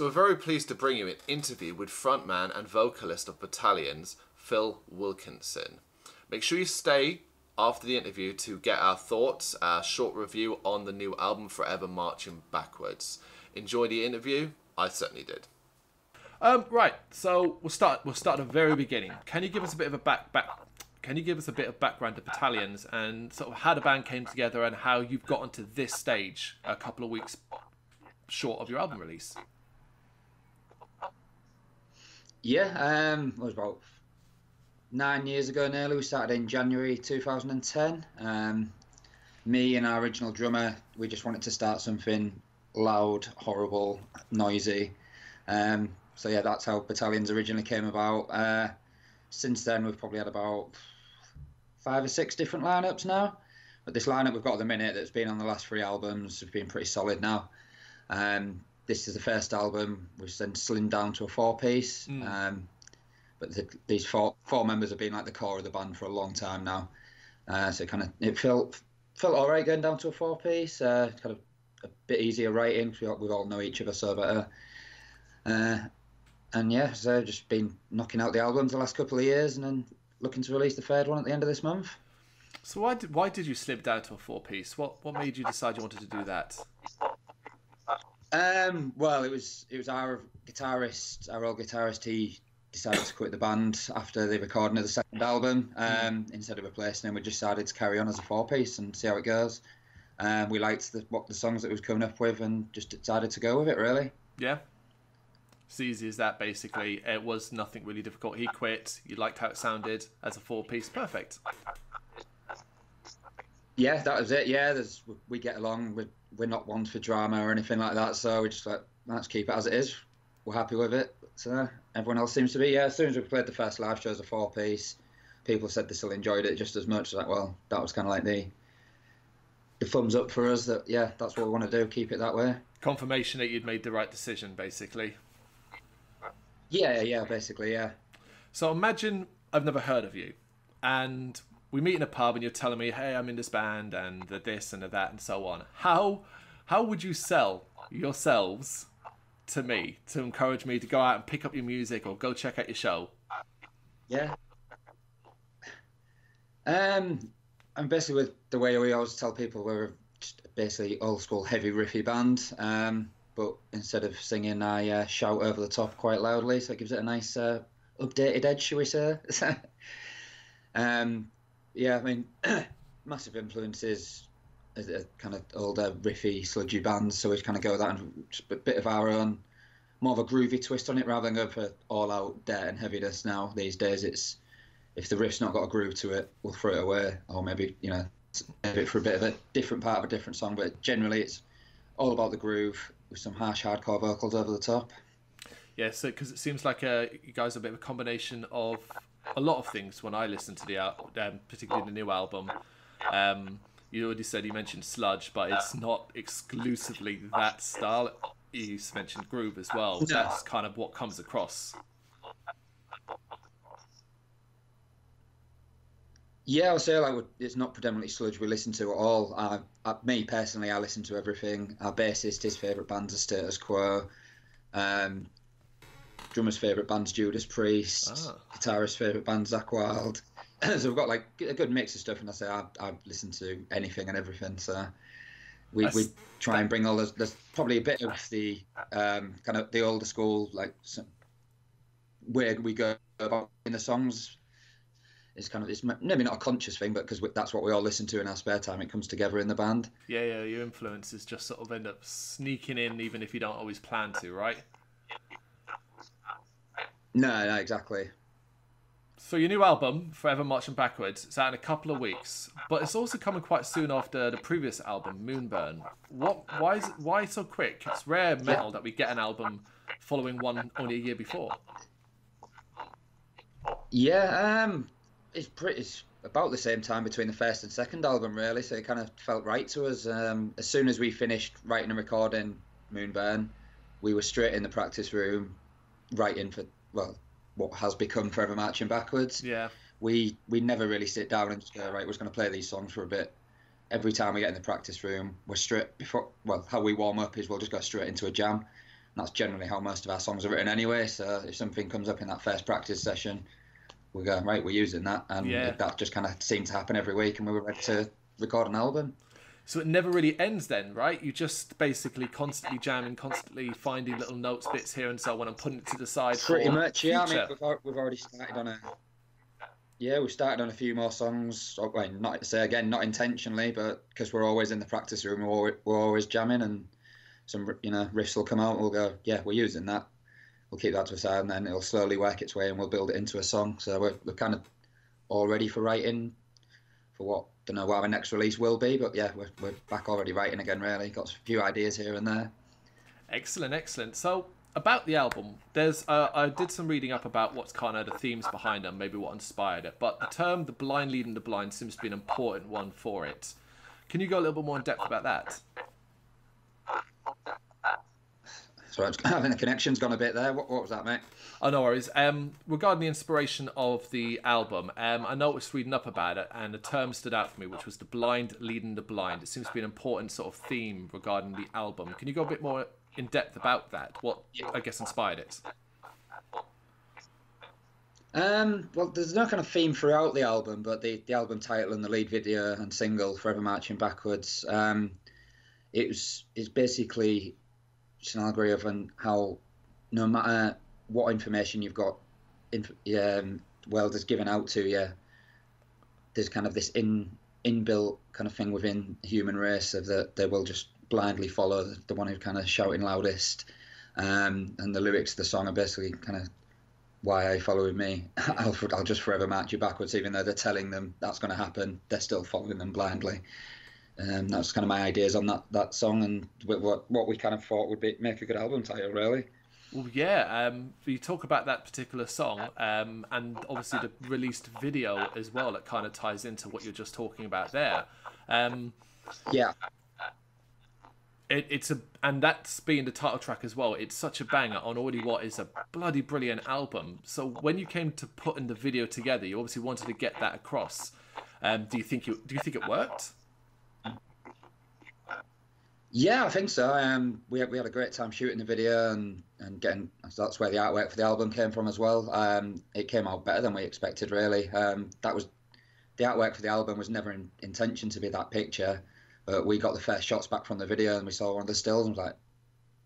So we're very pleased to bring you an interview with frontman and vocalist of Battalions, Phil Wilkinson. Make sure you stay after the interview to get our thoughts, our short review on the new album Forever Marching Backwards. Enjoy the interview. I certainly did. Um, right, so we'll start. We'll start at the very beginning. Can you give us a bit of a back back? Can you give us a bit of background to Battalions and sort of how the band came together and how you've gotten to this stage a couple of weeks short of your album release? Yeah, um, it was about nine years ago nearly. We started in January 2010. Um, me and our original drummer, we just wanted to start something loud, horrible, noisy. Um, so yeah, that's how Battalions originally came about. Uh, since then, we've probably had about five or six different lineups now. But this lineup we've got at the minute that's been on the last three albums has been pretty solid now. Um, this is the first album we've then slimmed down to a four piece. Mm. Um, but the, these four four members have been like the core of the band for a long time now. Uh, so it kind of it felt felt all right going down to a four piece. Uh, kind of a bit easier writing. We all, we all know each other so better. Uh, and yeah, so just been knocking out the albums the last couple of years, and then looking to release the third one at the end of this month. So why did why did you slip down to a four piece? What what made you decide you wanted to do that? Um, well, it was it was our guitarist, our old guitarist. He decided to quit the band after the recording of the second album. Um, instead of replacing him, we decided to carry on as a four piece and see how it goes. Um, we liked the, what the songs that was coming up with and just decided to go with it. Really. Yeah. It's easy as that. Basically, it was nothing really difficult. He quit. You liked how it sounded as a four piece. Perfect. Yeah, that was it. Yeah, there's we get along. We're, we're not ones for drama or anything like that. So we just like let's keep it as it is. We're happy with it. So everyone else seems to be. Yeah, as soon as we played the first live show as a four piece, people said they still enjoyed it just as much. Like, well, that was kind of like the the thumbs up for us. That yeah, that's what we want to do. Keep it that way. Confirmation that you'd made the right decision, basically. Yeah, yeah, basically, yeah. So imagine I've never heard of you, and we meet in a pub, and you're telling me, "Hey, I'm in this band, and the this and the that, and so on." How how would you sell yourselves to me to encourage me to go out and pick up your music or go check out your show? Yeah. Um, and basically with the way we always tell people we're basically old school heavy riffy band. Um, but instead of singing, I uh, shout over the top quite loudly, so it gives it a nice uh, updated edge, shall we say? um, yeah, I mean, massive influences, a kind of older riffy, sludgy bands, so we kind of go with that and a bit of our own, more of a groovy twist on it rather than go for all out dirt and heaviness. Now these days, it's if the riff's not got a groove to it, we'll throw it away, or maybe you know, it for a bit of a different part of a different song. But generally, it's all about the groove with some harsh hardcore vocals over the top. Yeah, so because it seems like uh, you guys are a bit of a combination of a lot of things when I listen to the um, particularly the new album. Um, you already said you mentioned sludge, but it's not exclusively that style. You mentioned groove as well. That's kind of what comes across. Yeah, I'll say like it's not predominantly sludge we listen to at all. I, I, me personally, I listen to everything. Our bassist, his favourite band's a Status Quo. Um, drummer's favourite band's Judas Priest. Ah. Guitarist's favourite band's Zakk Wylde. so we've got like a good mix of stuff, and I say I, I listen to anything and everything. So we, we try and bring all those. There's probably a bit of the um, kind of the older school like where we go about in the songs it's kind of it's maybe not a conscious thing, but because that's what we all listen to in our spare time, it comes together in the band. Yeah, yeah, your influences just sort of end up sneaking in, even if you don't always plan to, right? No, no, exactly. So your new album, Forever Marching Backwards, is out in a couple of weeks, but it's also coming quite soon after the previous album, Moonburn. What? Why is it, why so quick? It's rare metal yeah. that we get an album following one only a year before. Yeah, um, it's pretty it's about the same time between the first and second album, really. So it kind of felt right to us. Um, as soon as we finished writing and recording Moonburn, we were straight in the practice room, writing for well, what has become Forever Marching Backwards. Yeah. We we never really sit down and just go right. We're going to play these songs for a bit. Every time we get in the practice room, we're straight before. Well, how we warm up is we'll just go straight into a jam. And that's generally how most of our songs are written anyway. So if something comes up in that first practice session, we're going right, we're using that, and Yeah. that just kind of seemed to happen every week, and we were ready to record an album. So it never really ends then, right? You just basically constantly jamming, constantly finding little notes, bits here and so on, and putting it to the side. Pretty much, yeah. I mean, we've, we've already started on a. Yeah, we started on a few more songs. oh, Well, not say again, not intentionally, but because we're always in the practice room, we're always, we're always jamming, and some you know riffs will come out. and We'll go, yeah, we're using that. We'll keep that to a side, and then it'll slowly work its way, and we'll build it into a song. So we're, we're kind of all ready for writing for what don't know what our next release will be, but yeah, we're, we're back already writing again. Really, got a few ideas here and there. Excellent, excellent. So about the album, there's uh, I did some reading up about what's kind of the themes behind them, maybe what inspired it. But the term "the blind leading the blind" seems to be an important one for it. Can you go a little bit more in depth about that? So I think the connection's gone a bit there. What, what was that, mate? Oh, no worries. Um, regarding the inspiration of the album, um, I noticed reading up about it, and a term stood out for me, which was the blind leading the blind. It seems to be an important sort of theme regarding the album. Can you go a bit more in depth about that? What I guess inspired it? Um, well, there's no kind of theme throughout the album, but the, the album title and the lead video and single, Forever Marching Backwards, um, it was it's basically just an allegory of how no matter what information you've got, inf- um, world is given out to you, there's kind of this in inbuilt kind of thing within human race of that they will just blindly follow the, one who's kind of shouting loudest. Um, and the lyrics of the song are basically kind of why are you following me? I'll, I'll just forever march you backwards, even though they're telling them that's going to happen. They're still following them blindly. Um, that's kind of my ideas on that, that song and what what we kind of thought would be make a good album title, really. Well, yeah. Um, you talk about that particular song, um, and obviously the released video as well. It kind of ties into what you're just talking about there. Um, Yeah, it, it's a and that's being the title track as well. It's such a banger on already what is a bloody brilliant album. So when you came to putting the video together, you obviously wanted to get that across. Um, do you think it, do you think it worked? Yeah, I think so. Um, we had, we had a great time shooting the video and, and getting. So that's where the artwork for the album came from as well. Um, it came out better than we expected, really. Um, that was the artwork for the album was never in intention to be that picture, but we got the first shots back from the video and we saw one of the stills and was like,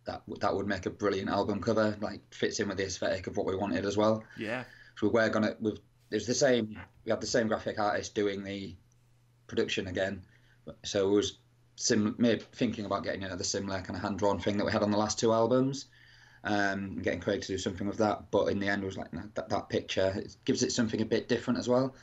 that that would make a brilliant album cover. Like fits in with the aesthetic of what we wanted as well. Yeah. So we were gonna. We've, it was the same. We had the same graphic artist doing the production again. So it was sim, maybe thinking about getting the similar kind of hand drawn thing that we had on the last two albums. Um, getting Craig to do something with that, but in the end, it was like that, that picture it gives it something a bit different as well,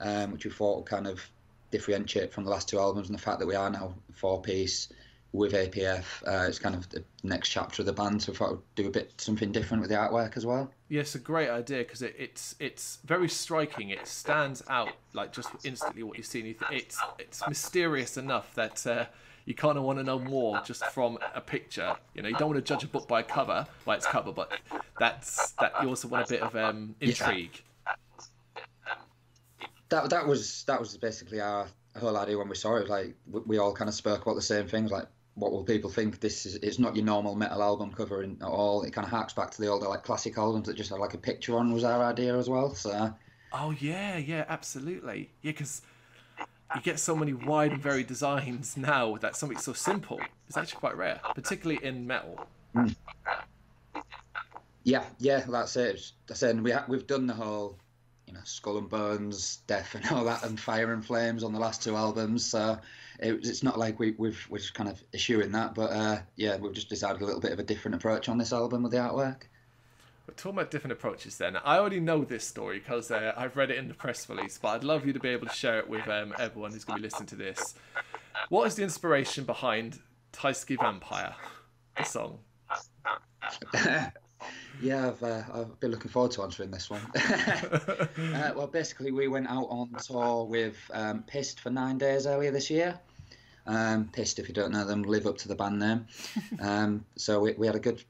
um, which we thought would kind of differentiate from the last two albums and the fact that we are now four piece with APF. Uh, it's kind of the next chapter of the band, so we thought we'd do a bit something different with the artwork as well. Yeah, it's a great idea because it, it's it's very striking. It stands out like just instantly what you see. And you th- it's it's mysterious enough that uh, you kind of want to know more just from a picture. You know, you don't want to judge a book by a cover, by its cover, but that's that you also want a bit of um, intrigue. that that was that was basically our whole idea when we saw it. Like we, we all kind of spoke about the same things. Like, what will people think? This is it's not your normal metal album cover in, at all. It kind of harks back to the older like classic albums that just had like a picture on. Was our idea as well. So Oh yeah, yeah, absolutely. Yeah, because you get so many wide and varied designs now that something so simple is actually quite rare, particularly in metal. Hmm. yeah, yeah, that's it. That's it. And we ha- we've done the whole. You know, Skull and Bones, Death, and all that, and Fire and Flames on the last two albums. So it, it's not like we, we've we're just kind of eschewing that, but uh, yeah, we've just decided a little bit of a different approach on this album with the artwork. But talking about different approaches, then I already know this story because uh, I've read it in the press release. But I'd love you to be able to share it with um, everyone who's going to be listening to this. What is the inspiration behind Tyskie Vampire, the song? Yeah, I've, uh, I've been looking forward to answering this one. uh, well, basically, we went out on tour with um, Pist for nine days earlier this year. Um, Pist, if you don't know them, live up to the band name. Um, so we, we had a good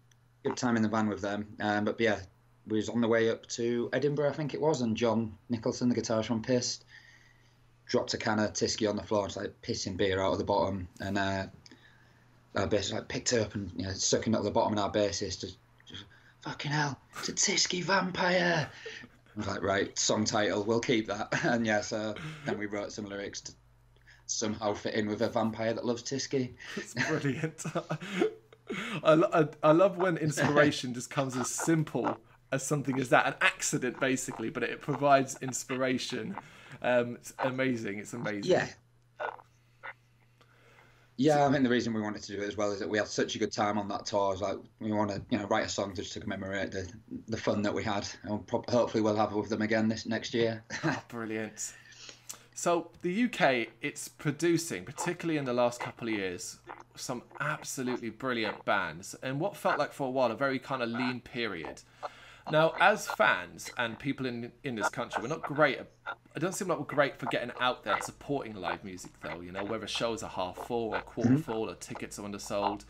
good time in the van with them. Um, but yeah, we was on the way up to Edinburgh, I think it was, and John Nicholson, the guitarist from Pist, dropped a can of Tyskie on the floor. It's like pissing beer out of the bottom, and uh, our bassist like picked it up and you know stuck it at the bottom, and our bassist just fucking hell, it's a Tyskie vampire. I was like, right, song title, we'll keep that. And yeah, so then we wrote some lyrics to somehow fit in with a vampire that loves Tyskie. It's brilliant. I, I, I love when inspiration just comes as simple as something as that, an accident basically, but it provides inspiration. Um, it's amazing. It's amazing. Yeah. Yeah, I think the reason we wanted to do it as well is that we had such a good time on that tour. It's like we want to, you know, write a song just to commemorate the the fun that we had, and pro- hopefully we'll have with them again this next year. Oh, brilliant. So the UK, it's producing, particularly in the last couple of years, some absolutely brilliant bands, and what felt like for a while a very kind of lean period. Now, as fans and people in in this country, we're not great. It doesn't seem like we're great for getting out there and supporting live music, though. You know, whether shows are half full or quarter full or tickets are undersold.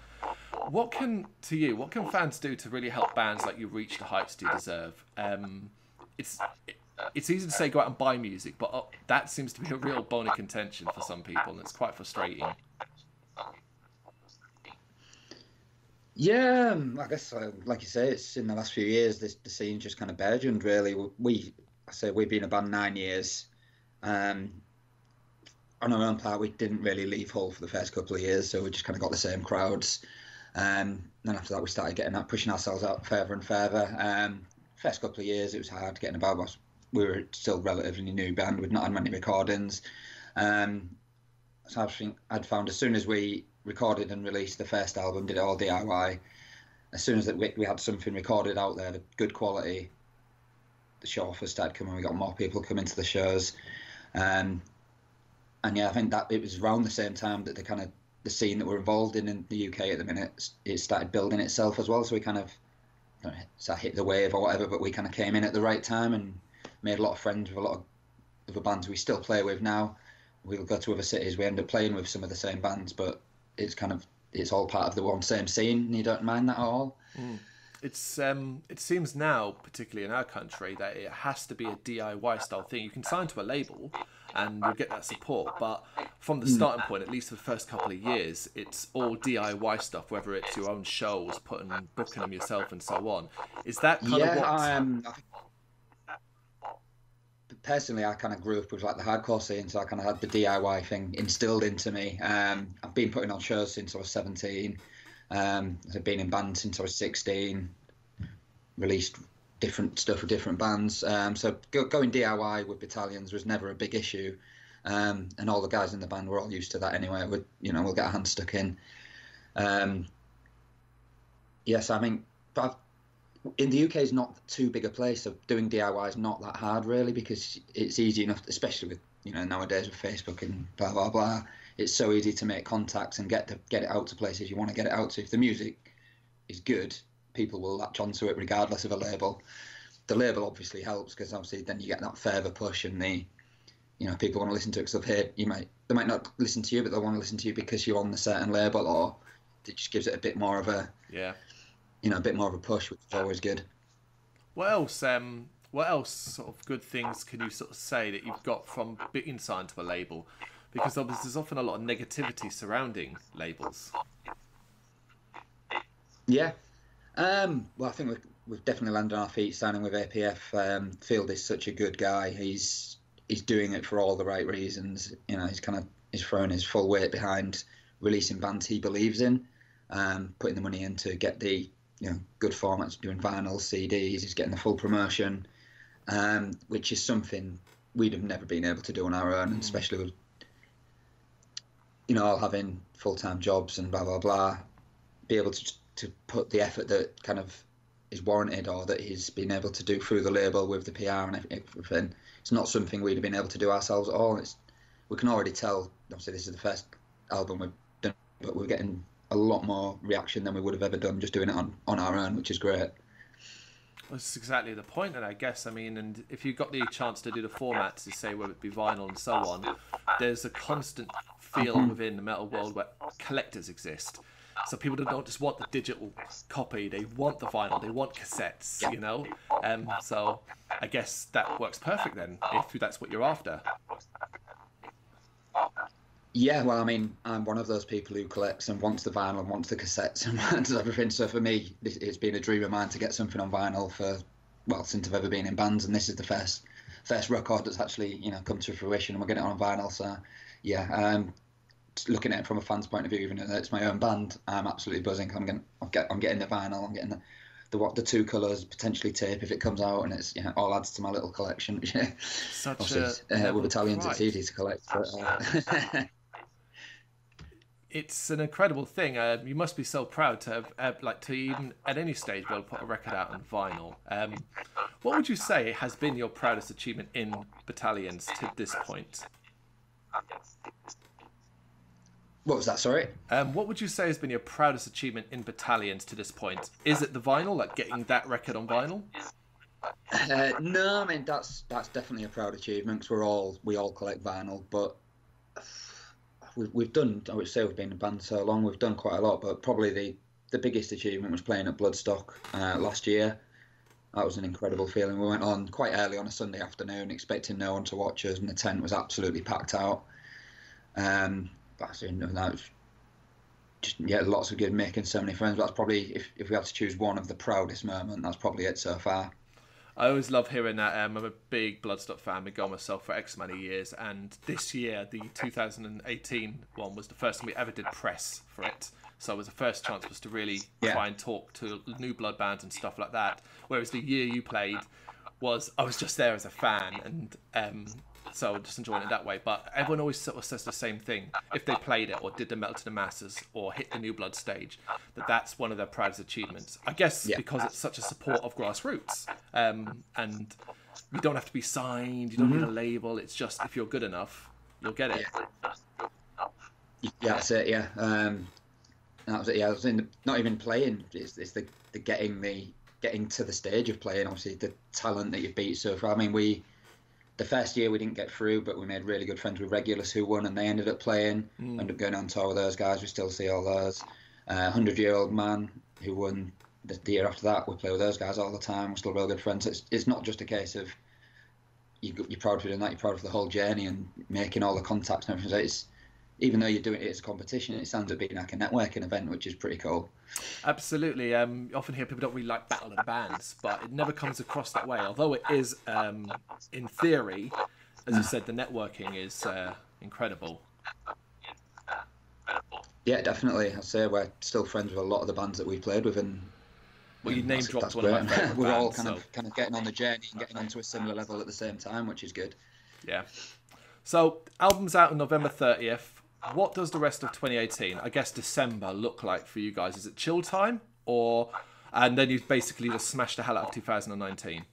What can, to you, what can fans do to really help bands like you reach the heights you deserve? Um, it's it's easy to say go out and buy music, but uh, that seems to be a real bone of contention for some people, and it's quite frustrating. Yeah, um, I guess uh, like you say, it's in the last few years this the scene just kind of burgeoned. Really, we I say we've been a band nine years. Um, on our own part, we didn't really leave Hull for the first couple of years, so we just kind of got the same crowds. Um, then after that, we started getting that, pushing ourselves out further and further. Um, first couple of years, it was hard getting about. We were still relatively new band. We'd not had many recordings. Um, so I think I'd found as soon as we recorded and released the first album, did it all DIY. As soon as that we, we had something recorded out there, good quality, the show offers started coming. We got more people coming to the shows, um, and yeah, I think that it was around the same time that the kind of the scene that we're involved in in the UK at the minute it started building itself as well. So we kind of I know, so hit the wave or whatever, but we kind of came in at the right time and made a lot of friends with a lot of other bands we still play with now. We'll go to other cities. We end up playing with some of the same bands, but it's kind of it's all part of the one same scene. And you don't mind that at all. Mm. It's um, it seems now, particularly in our country, that it has to be a DIY style thing. You can sign to a label, and you'll get that support. But from the starting point, at least for the first couple of years, it's all DIY stuff. Whether it's your own shows, putting booking them yourself, and so on. Is that kind yeah, of what? um, personally, I kind of grew up with like the hardcore scene, so I kind of had the DIY thing instilled into me. Um, I've been putting on shows since I was 17. Um, I've been in bands since I was 16. Released different stuff with different bands. Um, so go, going DIY with battalions was never a big issue. Um, and all the guys in the band were all used to that anyway. We, you know, we'll get our hands stuck in. Um, yes, I mean, I've, in the UK is not too big a place, so doing DIY is not that hard really because it's easy enough, especially with you know nowadays with Facebook and blah blah blah. It's so easy to make contacts and get to get it out to places you want to get it out to. If the music is good, people will latch onto it regardless of a label. The label obviously helps because obviously then you get that further push and the you know people want to listen to it because they've heard you might they might not listen to you but they want to listen to you because you're on the certain label or it just gives it a bit more of a Yeah. You know a bit more of a push, which is always good. What else? Um, what else sort of good things can you sort of say that you've got from being signed to a label? Because obviously there's often a lot of negativity surrounding labels. Yeah. Um, well, I think we've, we've definitely landed on our feet signing with APF. Um, Field is such a good guy. He's he's doing it for all the right reasons. You know, he's kind of he's throwing his full weight behind releasing bands he believes in, um, putting the money in to get the you know good formats, doing vinyl, CDs. He's getting the full promotion, um, which is something we'd have never been able to do on our own, and especially with you know all having full time jobs and blah blah blah. Be able to to put the effort that kind of is warranted or that he's been able to do through the label with the PR and everything. It's not something we'd have been able to do ourselves at all. It's, we can already tell. Obviously, this is the first album we've done, but we're getting a lot more reaction than we would have ever done just doing it on, on our own, which is great. That's exactly the point, and I guess I mean, and if you've got the chance to do the formats, to say whether it be vinyl and so on, there's a constant feel within the metal world where collectors exist. So people don't just want the digital copy; they want the vinyl, they want cassettes, you know. Um, so I guess that works perfect then, if that's what you're after. Yeah, well, I mean, I'm one of those people who collects and wants the vinyl and wants the cassettes and wants everything. So for me, it's been a dream of mine to get something on vinyl for, well, since I've ever been in bands, and this is the first first record that's actually you know come to fruition, and we're getting it on vinyl. So yeah, um, looking at it from a fan's point of view, even though it's my own band, I'm absolutely buzzing. I'm getting, I'm, get, I'm getting the vinyl, I'm getting the, the what the two colours, potentially tape if it comes out, and it's you know, all adds to my little collection. Such a uh, with Italians, it's easy to collect. But, uh, it's an incredible thing. Uh, you must be so proud to have, uh, like, to even at any stage be able to put a record out on vinyl. Um, what would you say has been your proudest achievement in battalions to this point? What was that? Sorry. Um, what would you say has been your proudest achievement in battalions to this point? Is it the vinyl, like getting that record on vinyl? Uh, no, I mean that's that's definitely a proud achievement because we're all we all collect vinyl, but we've, we've done. I would say we've been in band so long, we've done quite a lot, but probably the the biggest achievement was playing at Bloodstock uh, last year. That was an incredible feeling. We went on quite early on a Sunday afternoon, expecting no one to watch us, and the tent was absolutely packed out. Um, that's in that was just yeah, lots of good making so many friends. That's probably if, if we had to choose one of the proudest moment, that's probably it so far. I always love hearing that. Um, I'm a big Bloodstock fan. Been going myself for X many years, and this year, the 2018 one was the first time we ever did press for it. So it was the first chance was to really yeah. try and talk to new blood bands and stuff like that. Whereas the year you played was I was just there as a fan, and um, so just enjoying it that way. But everyone always sort of says the same thing if they played it or did the Metal to the Masses or hit the New Blood stage, that that's one of their proudest achievements. I guess yeah. because it's such a support of grassroots, um, and you don't have to be signed, you don't mm-hmm. need a label. It's just if you're good enough, you'll get it. Yeah, that's it. Yeah, um, that was it. Yeah, I was in the, not even playing. It's, it's the the getting the getting to the stage of playing. Obviously, the talent that you've beat so far. I mean, we the first year we didn't get through, but we made really good friends with regulars who won, and they ended up playing. Mm. Ended up going on tour with those guys. We still see all those. Uh, Hundred Year Old Man who won the, the, year after that. We play with those guys all the time. We're still real good friends. It's it's not just a case of you, you're proud for doing that. You're proud for the whole journey and making all the contacts and everything. So it's even though you're doing it as a competition, it sounds like being like a networking event, which is pretty cool. Absolutely. Um, you often hear people don't really like battle of the bands, but it never comes across that way. Although it is, um, in theory, as you said, the networking is uh, incredible. Yeah, definitely. I'd say we're still friends with a lot of the bands that we've played with, and well, you name dropped one of my favorite We're all kind so. of kind of getting on the journey and getting onto a similar level at the same time, which is good. Yeah. So, album's out on November 30th what does the rest of 2018, I guess December, look like for you guys? Is it chill time, or and then you basically just smash the hell out of 2019?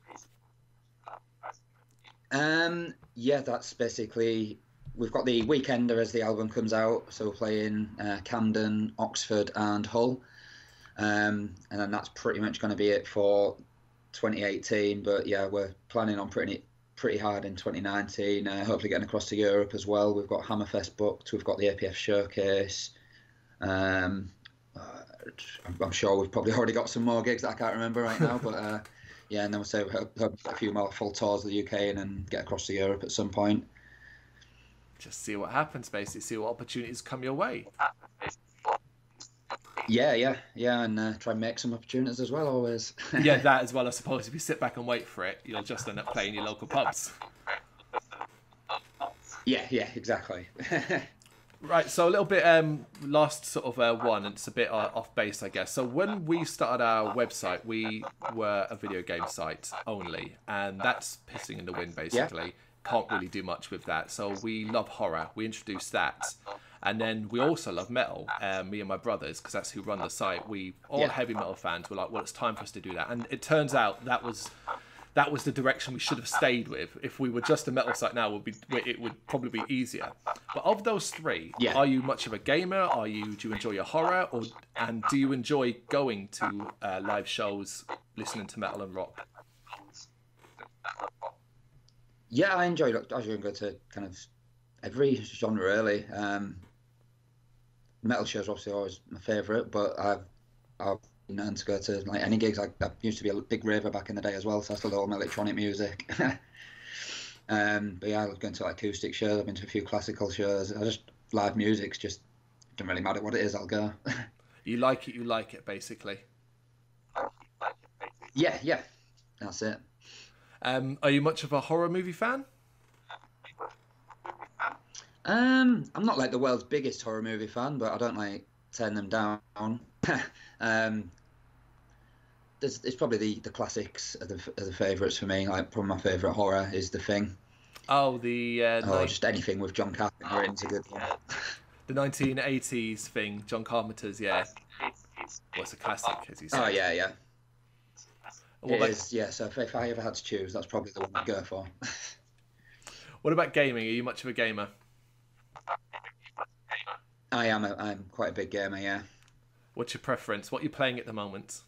Um, yeah, that's basically. We've got the Weekender as the album comes out, so playing uh, Camden, Oxford, and Hull, um, and then that's pretty much going to be it for 2018. But yeah, we're planning on pretty pretty hard in 2019. Uh, hopefully, getting across to Europe as well. We've got Hammerfest booked. We've got the APF showcase. Um, uh, I'm, I'm, sure we've probably already got some more gigs that I can't remember right now. but uh, yeah, and then we'll say we hope, hope a few more full tours of the UK and then get across to Europe at some point. Just see what happens, basically. See what opportunities come your way. Yeah, yeah, yeah, and uh, try and make some opportunities as well. Always. yeah, that as well. I suppose if you sit back and wait for it, you'll just end up playing your local pubs. Yeah, yeah, exactly. right, so a little bit um, last sort of uh, one, and it's a bit uh, off base, I guess. So when we started our website, we were a video game site only, and that's pissing in the wind, basically. Yeah. Can't really do much with that. So we love horror. We introduced that. And then we also love metal, um, me and my brothers, because that's who run the site. We all yeah. heavy metal fans. We're like, well, it's time for us to do that. And it turns out that was that was the direction we should have stayed with. If we were just a metal site now, would be it would probably be easier. But of those three, yeah. are you much of a gamer? Are you do you enjoy your horror, or and do you enjoy going to uh, live shows, listening to metal and rock? Yeah, I enjoy. I enjoy go to kind of every genre really. Um, metal shows obviously always my favourite, but I've I've known to go to like any gigs. I, I, used to be a big raver back in the day as well, so I still love electronic music. um, but yeah, I was going to like acoustic shows. I've been to a few classical shows. I just live music's just doesn't really matter what it is. I'll go. You like it, you like it, basically. yeah, yeah, that's it. Um, are you much of a horror movie fan? Um, I'm not like the world's biggest horror movie fan, but I don't like turn them down. um, there's, it's probably the, the classics are the, are the favourites for me. Like probably my favourite horror is The Thing, Oh, the uh, or ni- just anything with John Carpenter in is a good one. the 1980s thing, John Carpenter's. Yeah, what's a classic, as you said. Oh yeah, yeah. What It about, is, yeah. So if, if I ever had to choose, that's probably the one I'd go for. what about gaming? Are you much of a gamer? I am. A, I'm quite a big gamer. Yeah. What's your preference? What are you playing at the moment?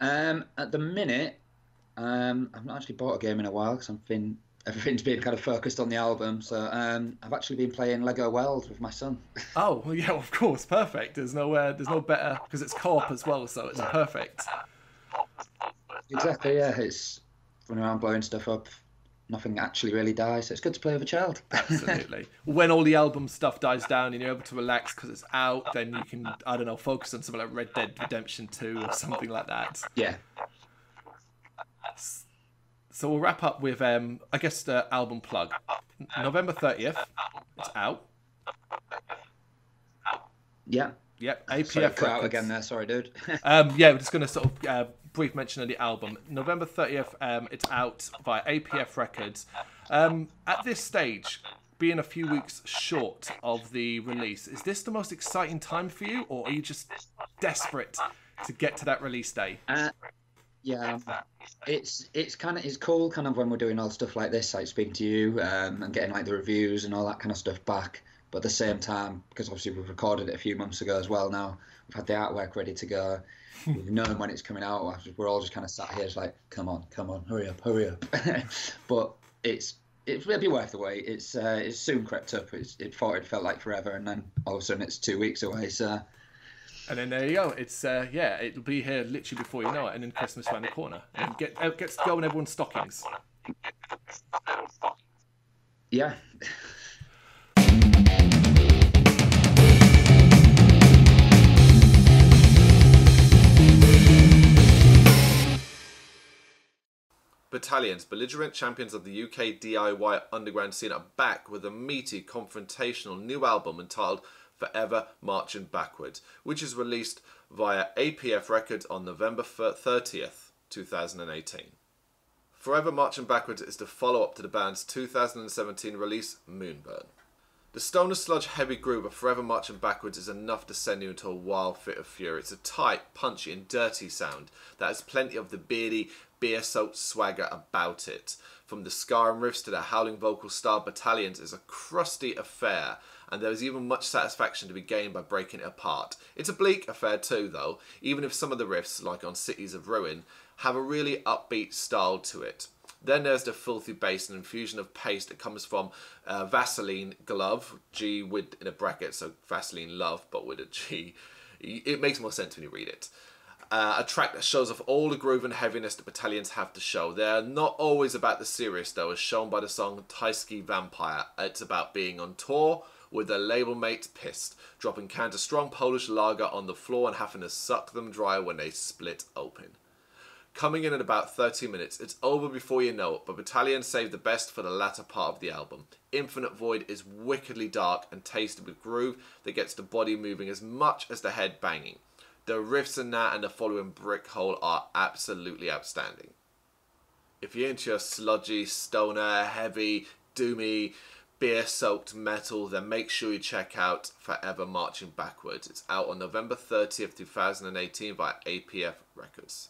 Um, at the minute, um, I've not actually bought a game in a while because I've been everything's been kind of focused on the album. So um, I've actually been playing Lego World with my son. Oh, well, yeah, of course, perfect. There's no, uh, there's no better because it's co-op as well, so it's perfect. exactly. Yeah. It's running around blowing stuff up. Nothing actually really dies, so it's good to play with a child. Absolutely. when all the album stuff dies down and you're able to relax because it's out, then you can, I don't know, focus on something like Red Dead Redemption 2 or something like that. yeah. So we'll wrap up with, um, I guess, the album plug. November 30th, it's out. Yeah. Yep, Sorry, APF cut out again there. Sorry, dude. Um, yeah, we're just going to sort of uh, brief mention of the album. November 30th, um, it's out via APF Records. Um, at this stage, being a few weeks short of the release, is this the most exciting time for you, or are you just desperate to get to that release day? Uh, yeah, it's it's kind of it's cool, kind of when we're doing all stuff like this, like speaking to you um, and getting like the reviews and all that kind of stuff back. But at the same time, because obviously we've recorded it a few months ago as well. Now we've had the artwork ready to go. We've known when it's coming out. We're all just kind of sat here, just like, come on, come on, hurry up, hurry up. but it's it'll be worth the wait. It's uh, it's soon crept up. It's, it thought it felt like forever, and then all of a sudden it's two weeks away. So And then there you go. It's uh, yeah, it'll be here literally before you know it, and then Christmas around the corner. And get it gets to go in everyone's stockings. yeah, Battalions, belligerent champions of the UK DIY underground scene, are back with a meaty, confrontational new album entitled Forever Marching Backwards, which is released via APF Records on November 30th, 2018. Forever Marching Backwards is the follow up to the band's 2017 release, Moonburn. The stoner sludge heavy groove of Forever Marching Backwards is enough to send you into a wild fit of fury. It's a tight, punchy, and dirty sound that has plenty of the beardy, beer soaked swagger about it. From the scarring riffs to the howling vocal style, Battalions is a crusty affair, and there is even much satisfaction to be gained by breaking it apart. It's a bleak affair too, though, even if some of the riffs, like on Cities of Ruin, have a really upbeat style to it. Then there's the filthy bass and infusion of paste that comes from uh, Vaseline Glove, G with in a bracket, so Vaseline Love, but with a G. It makes more sense when you read it. Uh, a track that shows off all the groove and heaviness the battalions have to show. They're not always about the serious, though, as shown by the song Tyskie Vampire. It's about being on tour with their label mates pissed, dropping cans of strong Polish lager on the floor and having to suck them dry when they split open. Coming in at about 30 minutes, it's over before you know it, but Battalion saved the best for the latter part of the album. Infinite Void is wickedly dark and tasted with groove that gets the body moving as much as the head banging. The riffs in that and the following Brick Hole are absolutely outstanding. If you're into your sludgy, stoner, heavy, doomy, beer soaked metal, then make sure you check out Forever Marching Backwards. It's out on November 30th, 2018 by APF Records.